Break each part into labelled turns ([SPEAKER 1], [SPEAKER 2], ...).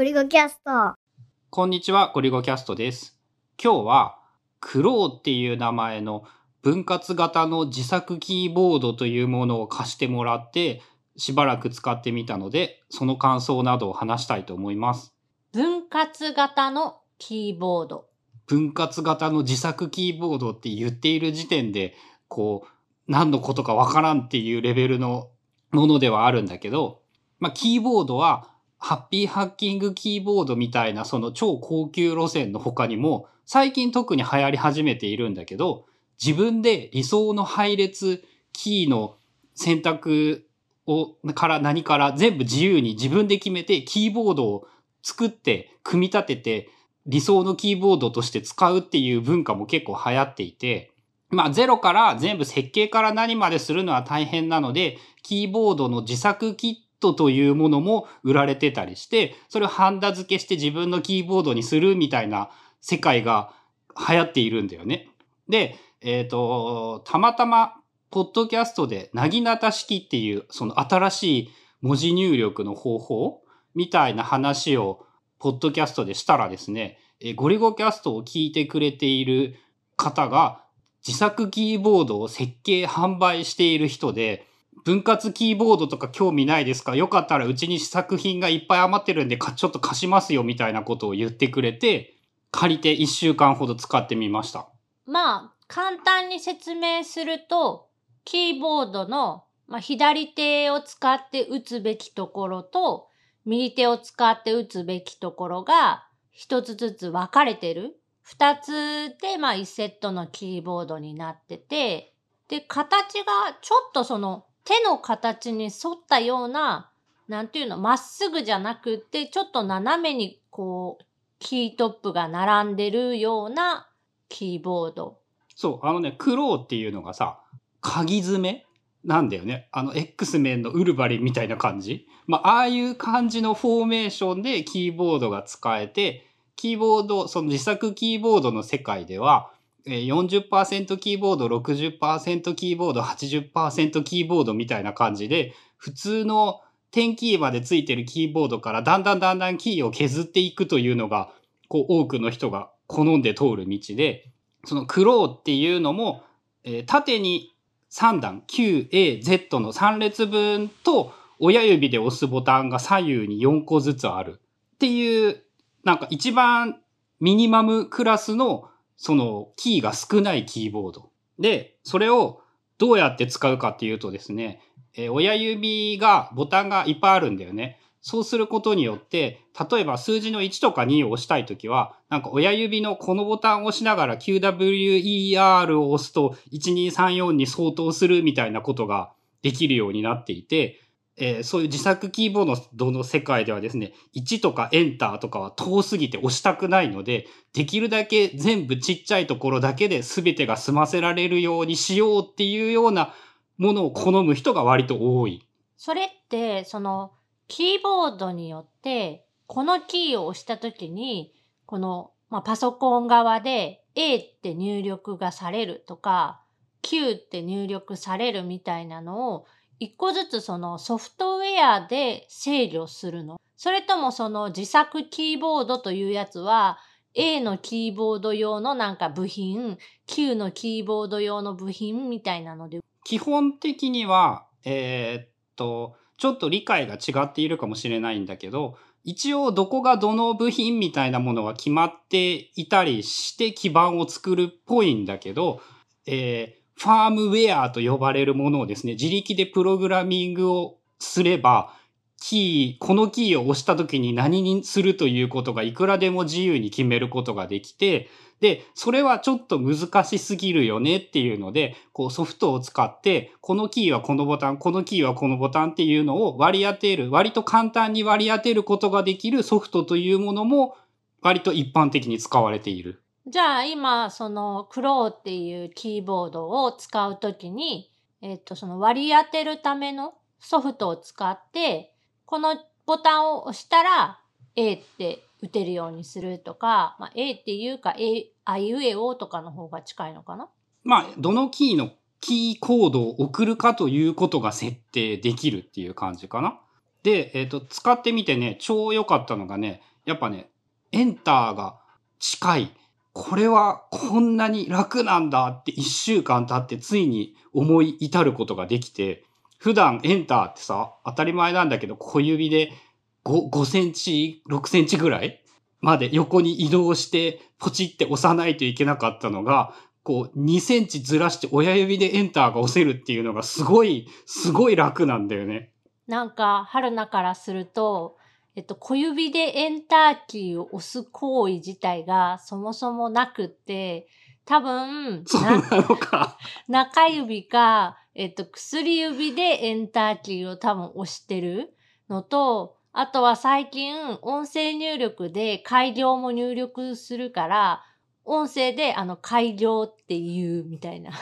[SPEAKER 1] ゴリゴキャスト。
[SPEAKER 2] こんにちは、ゴリゴキャストです。今日は、クローっていう名前の分割型の自作キーボードというものを貸してもらって、しばらく使ってみたので、その感想などを話したいと思います。
[SPEAKER 3] 分割型のキーボード。
[SPEAKER 2] 分割型の自作キーボードって言っている時点で、こう、何のことかわからんっていうレベルのものではあるんだけど、まあ、キーボードは、ハッピーハッキングキーボードみたいなその超高級路線の他にも、最近特に流行り始めているんだけど、自分で理想の配列、キーの選択を、から何から全部自由に自分で決めて、キーボードを作って、組み立てて、理想のキーボードとして使うっていう文化も結構流行っていて、まあゼロから全部設計から何までするのは大変なので、キーボードの自作キットというものも売られてたりして、それをハンダ付けして自分のキーボードにするみたいな世界が流行っているんだよね。で、えっ、と、たまたま、ポッドキャストで、なぎなた式っていう、その新しい文字入力の方法みたいな話を、ポッドキャストでしたらですね、えーゴリゴキャストを聞いてくれている方が、自作キーボードを設計販売している人で、分割キーボードとか興味ないですか？よかったらうちに試作品がいっぱい余ってるんでちょっと貸しますよみたいなことを言ってくれて、借りて1週間ほど使ってみました。
[SPEAKER 3] まあ、簡単に説明すると、キーボードの、まあ、左手を使って打つべきところと、右手を使って打つべきところが、一つずつ分かれてる。二つで、まあ、一セットのキーボードになってて、で、形がちょっとその手の形に沿ったような、なんていうの、まっすぐじゃなくて、ちょっと斜めにこう、キートップが並んでるようなキーボード。
[SPEAKER 2] そう、あのね、クローっていうのがさ、鍵爪なんだよね。あの、X メンのウルヴァリンみたいな感じ。まあ、ああいう感じのフォーメーションでキーボードが使えて、キーボード、その自作キーボードの世界では、40%キーボード、60%キーボード、80%キーボードみたいな感じで、普通の点キーまでついてるキーボードからだんだんだんだんキーを削っていくというのが、こう多くの人が好んで通る道で、そのクローっていうのも、えー縦に3段、Q、A、Z の3列分と、親指で押すボタンが左右に4個ずつある。っていう、なんか一番ミニマムクラスの、そのキーが少ないキーボード。で、それをどうやって使うかっていうとですね、えー親指が、ボタンがいっぱいあるんだよね。そうすることによって、例えば数字の1とか2を押したいときは、なんか親指のこのボタンを押しながら QWER を押すと1234に相当するみたいなことができるようになっていて、えーそういう自作キーボードの世界ではですね、1とかエンターとかは遠すぎて押したくないので、できるだけ全部ちっちゃいところだけで全てが済ませられるようにしようっていうようなものを好む人が割と多い。
[SPEAKER 3] それって、その、キーボードによって、このキーを押したときに、この、まあ、パソコン側で A って入力がされるとか、Q って入力されるみたいなのを、一個ずつそのソフトウェアで制御するの？それともその自作キーボードというやつは、A のキーボード用のなんか部品、Q のキーボード用の部品みたいなので。
[SPEAKER 2] 基本的には、えーっと、ちょっと理解が違っているかもしれないんだけど、一応どこがどの部品みたいなものが決まっていたりして基盤を作るっぽいんだけど、えーファームウェアと呼ばれるものをですね、自力でプログラミングをすれば、キー、このキーを押した時に何にするということがいくらでも自由に決めることができて、で、それはちょっと難しすぎるよねっていうので、こうソフトを使って、このキーはこのボタン、このキーはこのボタンっていうのを割り当てる、割と簡単に割り当てることができるソフトというものも、割と一般的に使われている。
[SPEAKER 3] じゃあ今、その、クローっていうキーボードを使うときに、えっ、と、その割り当てるためのソフトを使って、このボタンを押したら A って打てるようにするとか、まあ、A っていうか A、あいうえおとかの方が近いのかな？
[SPEAKER 2] まあ、どのキーのキーコードを送るかということが設定できるっていう感じかな？で、えっ、と、使ってみてね、超良かったのがね、やっぱね、エンターが近い。これはこんなに楽なんだって一週間経ってついに思い至ることができて、普段エンターってさ、当たり前なんだけど小指で 5, 5センチ、6センチぐらいまで横に移動してポチって押さないといけなかったのが、こう2センチずらして親指でエンターが押せるっていうのがすごい、すごい楽なんだよね。
[SPEAKER 3] なんか、春菜からすると、えっと、小指でエンターキーを押す行為自体がそもそもなくって、多分。中指か、えっと、薬指でエンターキーを多分押してるのと、あとは最近音声入力で改行も入力するから、音声であの改行っていうみたいな。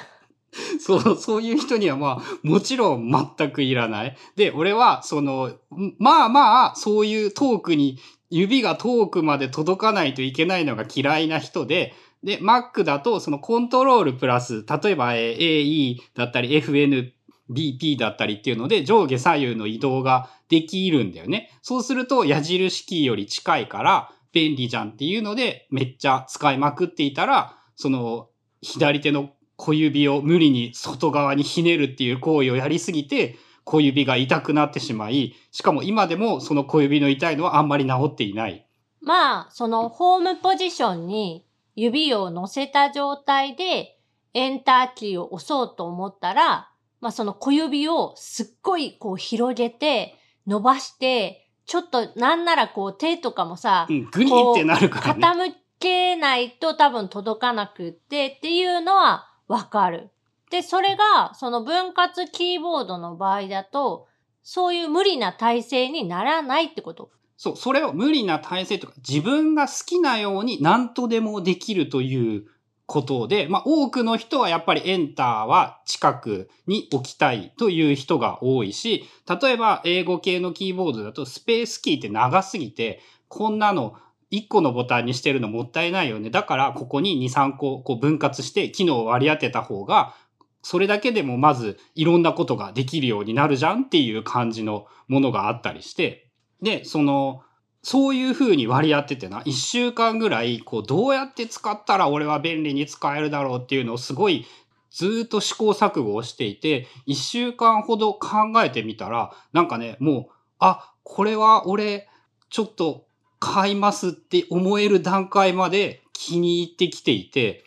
[SPEAKER 2] そう、そういう人にはまあ、もちろん全くいらない。で、俺は、その、まあまあ、そういう遠くに、指が遠くまで届かないといけないのが嫌いな人で、で、Mac だと、そのコントロールプラス、例えば AE だったり FNBP だったりっていうので、上下左右の移動ができるんだよね。そうすると、矢印キーより近いから、便利じゃんっていうので、めっちゃ使いまくっていたら、その、左手の小指を無理に外側にひねるっていう行為をやりすぎて、小指が痛くなってしまい、しかも今でもその小指の痛いのはあんまり治っていない。
[SPEAKER 3] まあ、そのホームポジションに指を乗せた状態でエンターキーを押そうと思ったら、まあその小指をすっごいこう広げて伸ばして、ちょっとなんならこう手とかもさ、
[SPEAKER 2] うん、グリーってなるからね。
[SPEAKER 3] 傾けないと多分届かなくってっていうのはわかる。で、それがその分割キーボードの場合だと、そういう無理な体勢にならないってこと。
[SPEAKER 2] そう、それを無理な体勢とか、自分が好きなように何とでもできるということで、まあ多くの人はやっぱりエンターは近くに置きたいという人が多いし、例えば英語系のキーボードだとスペースキーって長すぎて、こんなの1個のボタンにしてるのもったいないよね。だからここに2、3個こう分割して機能を割り当てた方が、それだけでもまずいろんなことができるようになるじゃんっていう感じのものがあったりして、で、その、そういう風に割り当ててな、一週間ぐらい、こう、どうやって使ったら俺は便利に使えるだろうっていうのをすごい、ずっと試行錯誤をしていて、一週間ほど考えてみたら、なんかね、もう、あ、これは俺、ちょっと買いますって思える段階まで気に入ってきていて、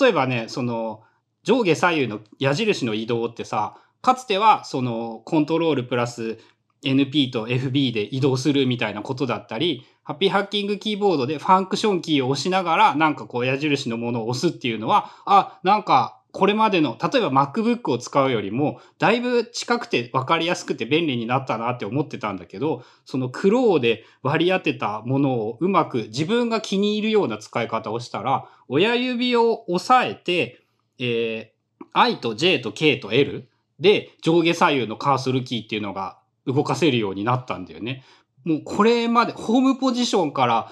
[SPEAKER 2] 例えばね、その、上下左右の矢印の移動ってさ、かつてはそのコントロールプラス NP と FB で移動するみたいなことだったり、ハッピーハッキングキーボードでファンクションキーを押しながらなんかこう矢印のものを押すっていうのは、あ、なんかこれまでの、例えば MacBook を使うよりも、だいぶ近くて分かりやすくて便利になったなって思ってたんだけど、そのクローで割り当てたものをうまく自分が気に入るような使い方をしたら、親指を押さえて、えー、I と J と K と L で上下左右のカーソルキーっていうのが動かせるようになったんだよね。もうこれまでホームポジションから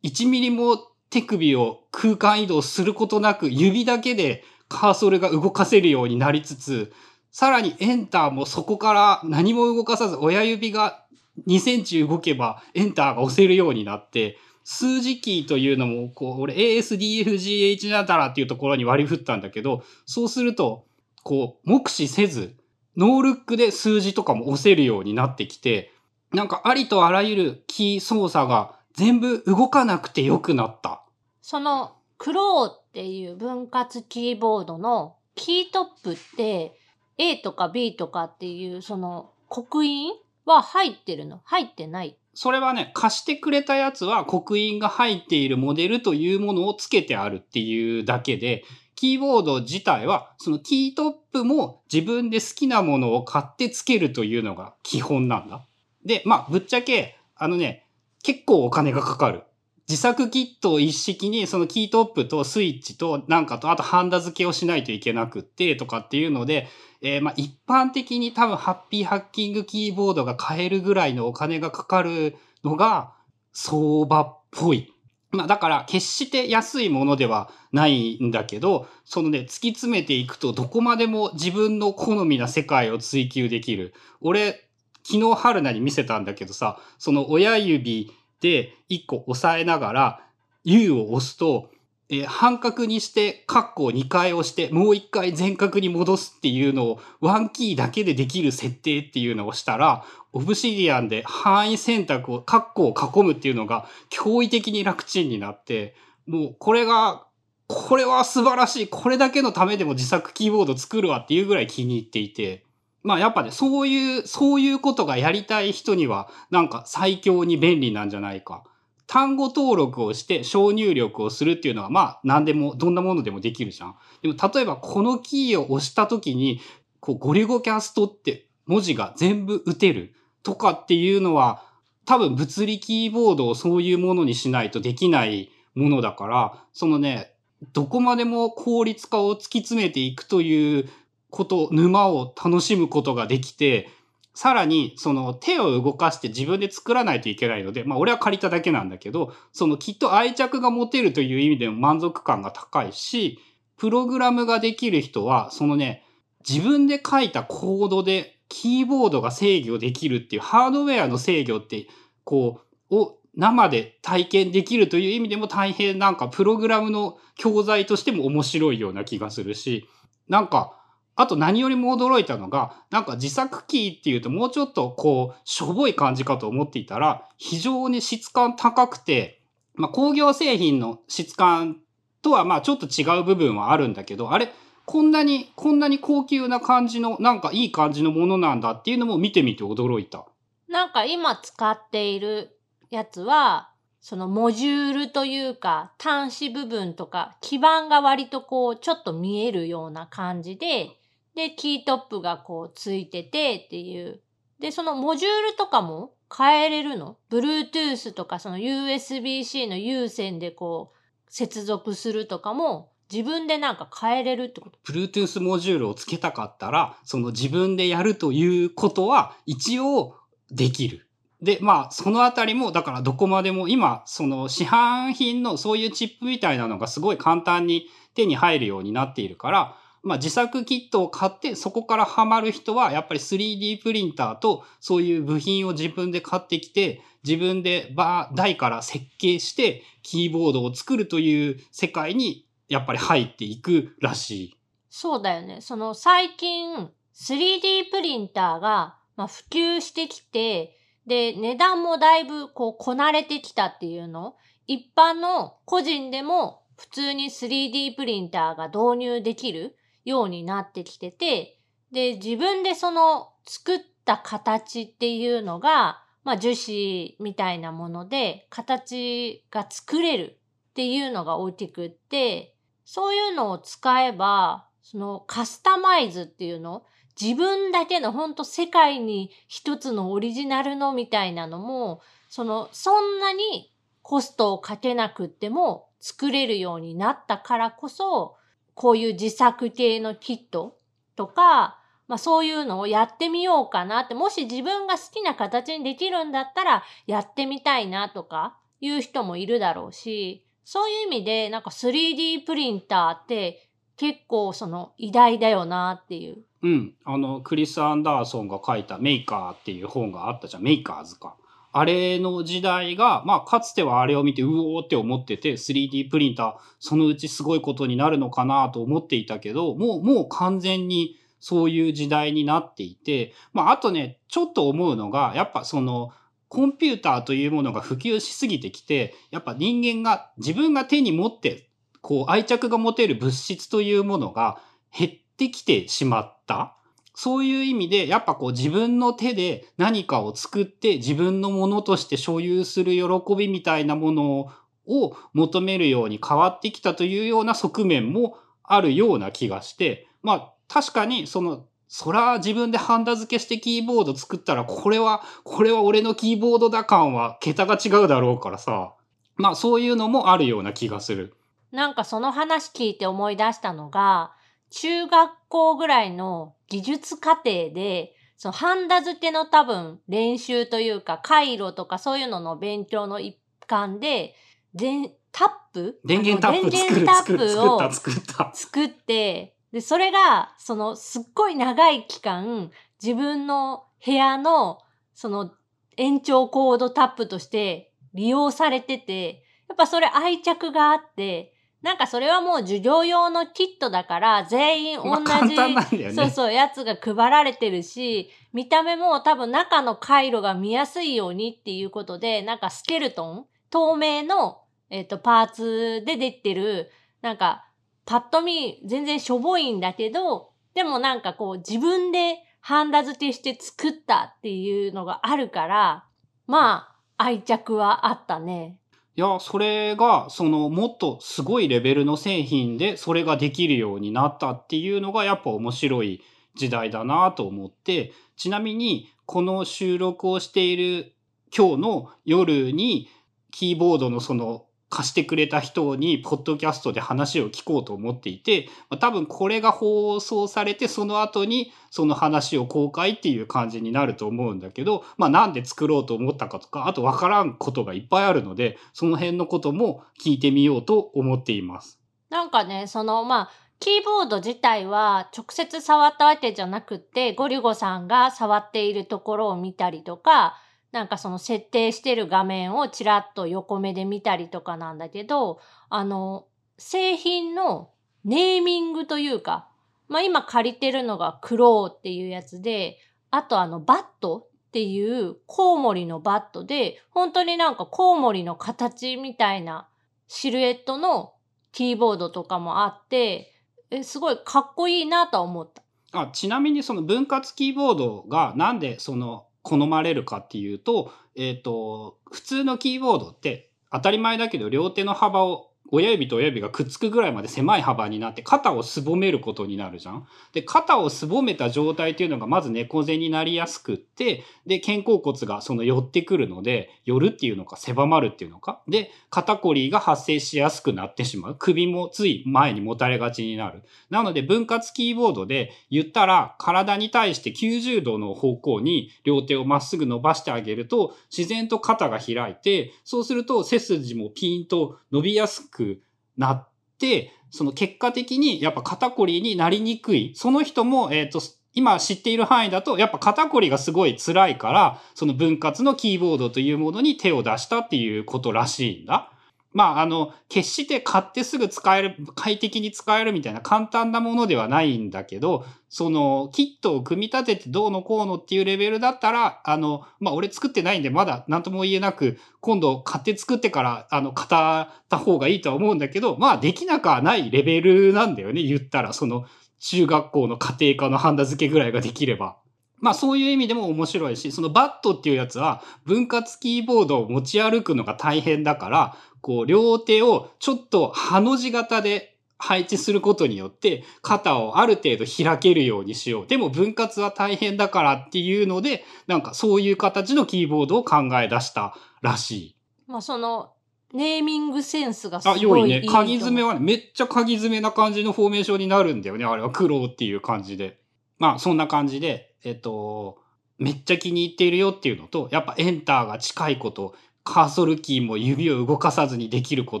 [SPEAKER 2] 1ミリも手首を空間移動することなく指だけでカーソルが動かせるようになりつつ、さらにエンターもそこから何も動かさず親指が2センチ動けばエンターが押せるようになって、数字キーというのも、こう、俺 ASDFGH なだらっていうところに割り振ったんだけど、そうすると、こう、目視せず、ノールックで数字とかも押せるようになってきて、なんかありとあらゆるキー操作が全部動かなくてよくなった。
[SPEAKER 3] そのクローっていう分割キーボードのキートップって A とか B とかっていうその刻印は入ってるの？入ってない
[SPEAKER 2] それはね、貸してくれたやつは刻印が入っているモデルというものをつけてあるっていうだけで、キーボード自体は、そのキートップも自分で好きなものを買ってつけるというのが基本なんだ。で、まあ、ぶっちゃけ、あのね、結構お金がかかる。自作キットを一式にそのキートップとスイッチとなんかとあとハンダ付けをしないといけなくってとかっていうので、えーまあ一般的に多分ハッピーハッキングキーボードが買えるぐらいのお金がかかるのが相場っぽい。まあだから決して安いものではないんだけど、そのね、突き詰めていくとどこまでも自分の好みな世界を追求できる。俺、昨日春菜に見せたんだけどさ、その親指1個押さえながら、U を押すと、えー半角にして、カッコを2回押して、もう1回全角に戻すっていうのを、ワンキーだけでできる設定っていうのをしたら、オブシディアンで範囲選択を、カッコを囲むっていうのが、驚異的に楽ちんになって、もうこれが、これは素晴らしい。これだけのためでも自作キーボード作るわっていうぐらい気に入っていて。まあやっぱね、そういう、そういうことがやりたい人には、なんか最強に便利なんじゃないか。単語登録をして小入力をするっていうのは、まあ何でも、どんなものでもできるじゃん。でも例えばこのキーを押した時に、こうゴリゴキャストって文字が全部打てるとかっていうのは、多分物理キーボードをそういうものにしないとできないものだから、そのね、どこまでも効率化を突き詰めていくということ、沼を楽しむことができて、さらに、その手を動かして自分で作らないといけないので、まあ俺は借りただけなんだけど、そのきっと愛着が持てるという意味でも満足感が高いし、プログラムができる人は、そのね、自分で書いたコードでキーボードが制御できるっていうハードウェアの制御って、こう、を生で体験できるという意味でも大変なんかプログラムの教材としても面白いような気がするし、なんか、あと何よりも驚いたのが、なんか自作キーっていうともうちょっとこう、しょぼい感じかと思っていたら、非常に質感高くて、まあ工業製品の質感とはまあちょっと違う部分はあるんだけど、あれ、こんなに、こんなに高級な感じの、なんかいい感じのものなんだっていうのも見てみて驚いた。
[SPEAKER 3] なんか今使っているやつは、そのモジュールというか端子部分とか基板が割とこうちょっと見えるような感じで、で、キートップがこうついててっていう。で、そのモジュールとかも変えれるの ?Bluetooth とかその USB-C の有線でこう接続するとかも自分でなんか変えれるってこと
[SPEAKER 2] ？Bluetooth モジュールをつけたかったら、その自分でやるということは一応できる。で、まあ、そのあたりも、だからどこまでも今、その市販品のそういうチップみたいなのがすごい簡単に手に入るようになっているから、まあ自作キットを買ってそこからハマる人はやっぱり 3D プリンターとそういう部品を自分で買ってきて自分でバー台から設計してキーボードを作るという世界にやっぱり入っていくらしい。
[SPEAKER 3] そうだよね。その最近 3D プリンターが、ま、普及してきて、で、値段もだいぶこうこなれてきたっていうの。一般の個人でも普通に 3D プリンターが導入できるようになってきてて、で、自分でその作った形っていうのが、まあ樹脂みたいなもので形が作れるっていうのが大きくって、そういうのを使えば、そのカスタマイズっていうの自分だけのほんと世界に一つのオリジナルのみたいなのも、その、そんなにコストをかけなくっても作れるようになったからこそ、こういう自作系のキットとか、まあそういうのをやってみようかなって、もし自分が好きな形にできるんだったらやってみたいなとかいう人もいるだろうし、そういう意味でなんか 3D プリンターって結構その偉大だよなっていう。
[SPEAKER 2] うん。あの、クリス・アンダーソンが書いたメーカーっていう本があったじゃん。メーカーズか。あれの時代が、まあ、かつてはあれを見て、うおーって思ってて、3D プリンター、そのうちすごいことになるのかなと思っていたけど、もう、もう完全にそういう時代になっていて、まあ、あとね、ちょっと思うのが、やっぱその、コンピューターというものが普及しすぎてきて、やっぱ人間が自分が手に持って、こう愛着が持てる物質というものが減ってきてしまった。そういう意味で、やっぱこう自分の手で何かを作って自分のものとして所有する喜びみたいなものを求めるように変わってきたというような側面もあるような気がして、まあ確かにその、そら自分でハンダ付けしてキーボード作ったら、これは、これは俺のキーボードだ感は桁が違うだろうからさ。まあそういうのもあるような気がする。
[SPEAKER 3] なんかその話聞いて思い出したのが、中学校ぐらいの技術課程で、そのハンダ付けの多分練習というか、回路とかそういうのの勉強の一環で、全タップ？
[SPEAKER 2] 電源タップ
[SPEAKER 3] 電源タップを
[SPEAKER 2] 作った、作った。
[SPEAKER 3] 作って、で、それが、その、すっごい長い期間、自分の部屋の、その延長コードタップとして利用されてて、やっぱそれ愛着があって、なんかそれはもう授業用のキットだから全員同じ、
[SPEAKER 2] ね。
[SPEAKER 3] そうそう、やつが配られてるし、見た目も多分中の回路が見やすいようにっていうことで、なんかスケルトン透明の、えっ、と、パーツで出てる、なんか、パッと見全然しょぼいんだけど、でもなんかこう自分でハンダ付けして作ったっていうのがあるから、まあ、愛着はあったね。
[SPEAKER 2] いや、それが、その、もっとすごいレベルの製品で、それができるようになったっていうのが、やっぱ面白い時代だなと思って、ちなみに、この収録をしている今日の夜に、キーボードのその、貸してくれた人に、ポッドキャストで話を聞こうと思っていて、まあ多分これが放送されて、その後にその話を公開っていう感じになると思うんだけど、まあなんで作ろうと思ったかとか、あとわからんことがいっぱいあるので、その辺のことも聞いてみようと思っています。
[SPEAKER 3] なんかね、その、まあ、キーボード自体は直接触ったわけじゃなくて、ゴリゴさんが触っているところを見たりとか、なんかその設定してる画面をちらっと横目で見たりとかなんだけど、あの、製品のネーミングというか、まあ今借りてるのがクローっていうやつで、あとあのバットっていうコウモリのバットで、本当になんかコウモリの形みたいなシルエットのキーボードとかもあって、え、すごいかっこいいなとは思った。
[SPEAKER 2] あちなみにその分割キーボードがなんでその好まれるかっていうと、えっ、と、普通のキーボードって当たり前だけど両手の幅を親指と親指がくっつくぐらいまで狭い幅になって肩をすぼめることになるじゃん。で、肩をすぼめた状態っていうのがまず猫背になりやすくって、で、肩甲骨がその寄ってくるので、寄るっていうのか狭まるっていうのか。で、肩こりが発生しやすくなってしまう。首もつい前にもたれがちになる。なので分割キーボードで言ったら体に対して90度の方向に両手をまっすぐ伸ばしてあげると自然と肩が開いてそうすると背筋もピンと伸びやすくくなってその結果的にやっぱ肩こりになりにくいその人もえっ、と今知っている範囲だとやっぱ肩こりがすごい辛いからその分割のキーボードというものに手を出したっていうことらしいんだ。まあ、あの、決して買ってすぐ使える、快適に使えるみたいな簡単なものではないんだけど、その、キットを組み立ててどうのこうのっていうレベルだったら、あの、まあ、俺作ってないんで、まだ何とも言えなく、今度買って作ってから、あの、買った方がいいとは思うんだけど、まあ、できなくはないレベルなんだよね、言ったら、その、中学校の家庭科のハンダ付けぐらいができれば。まあそういう意味でも面白いし、そのバットっていうやつは分割キーボードを持ち歩くのが大変だから、こう両手をちょっとハの字型で配置することによって肩をある程度開けるようにしよう。でも分割は大変だからっていうので、なんかそういう形のキーボードを考え出したらしい。
[SPEAKER 3] まあその、ネーミングセンスがす
[SPEAKER 2] あ、
[SPEAKER 3] ごいいい
[SPEAKER 2] 良いね。鍵
[SPEAKER 3] と思う
[SPEAKER 2] 爪はね、めっちゃ鍵爪な感じのフォーメーションになるんだよね。あれは黒っていう感じで。まあそんな感じで、えっと、めっちゃ気に入っているよっていうのと、やっぱエンターが近いこと、カーソルキーも指を動かさずにできるこ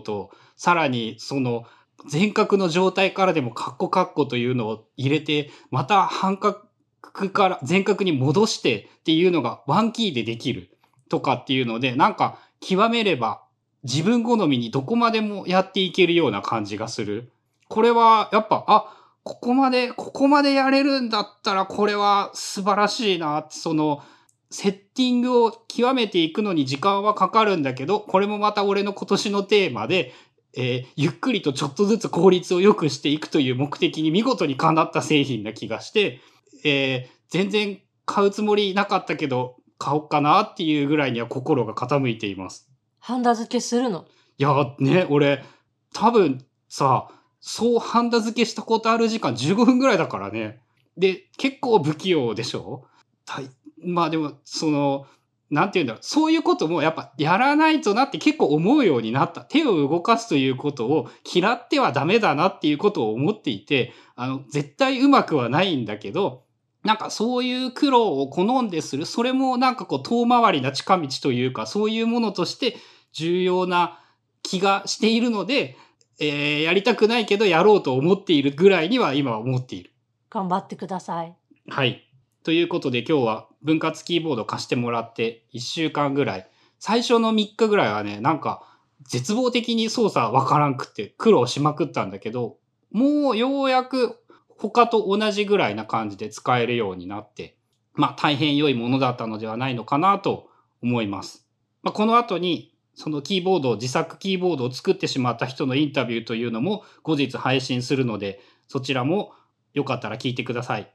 [SPEAKER 2] と、さらにその全角の状態からでもカッコカッコというのを入れて、また半角から全角に戻してっていうのがワンキーでできるとかっていうので、なんか極めれば自分好みにどこまでもやっていけるような感じがする。これはやっぱ、あ、ここまで、ここまでやれるんだったらこれは素晴らしいな。その、セッティングを極めていくのに時間はかかるんだけど、これもまた俺の今年のテーマで、えーゆっくりとちょっとずつ効率を良くしていくという目的に見事にかなった製品な気がして、えー全然買うつもりなかったけど、買おうかなっていうぐらいには心が傾いています。
[SPEAKER 3] ハンダ付けするの？
[SPEAKER 2] いや、ね、俺、多分さ、そうハンダ付けしたことある時間15分ぐらいだからね。で、結構不器用でしょ？まあでも、その、なんて言うんだろう。そういうこともやっぱやらないとなって結構思うようになった。手を動かすということを嫌ってはダメだなっていうことを思っていて、あの、絶対うまくはないんだけど、なんかそういう苦労を好んでする、それもなんかこう遠回りな近道というか、そういうものとして重要な気がしているので、えーやりたくないけどやろうと思っているぐらいには今は思っている。
[SPEAKER 3] 頑張ってください。
[SPEAKER 2] はい。ということで今日は分割キーボード貸してもらって1週間ぐらい、最初の3日ぐらいはね、なんか絶望的に操作わからんくって苦労しまくったんだけど、もうようやく他と同じぐらいな感じで使えるようになって、まあ大変良いものだったのではないのかなと思います。まあ、この後にそのキーボードを自作キーボードを作ってしまった人のインタビューというのも後日配信するので、そちらもよかったら聞いてください。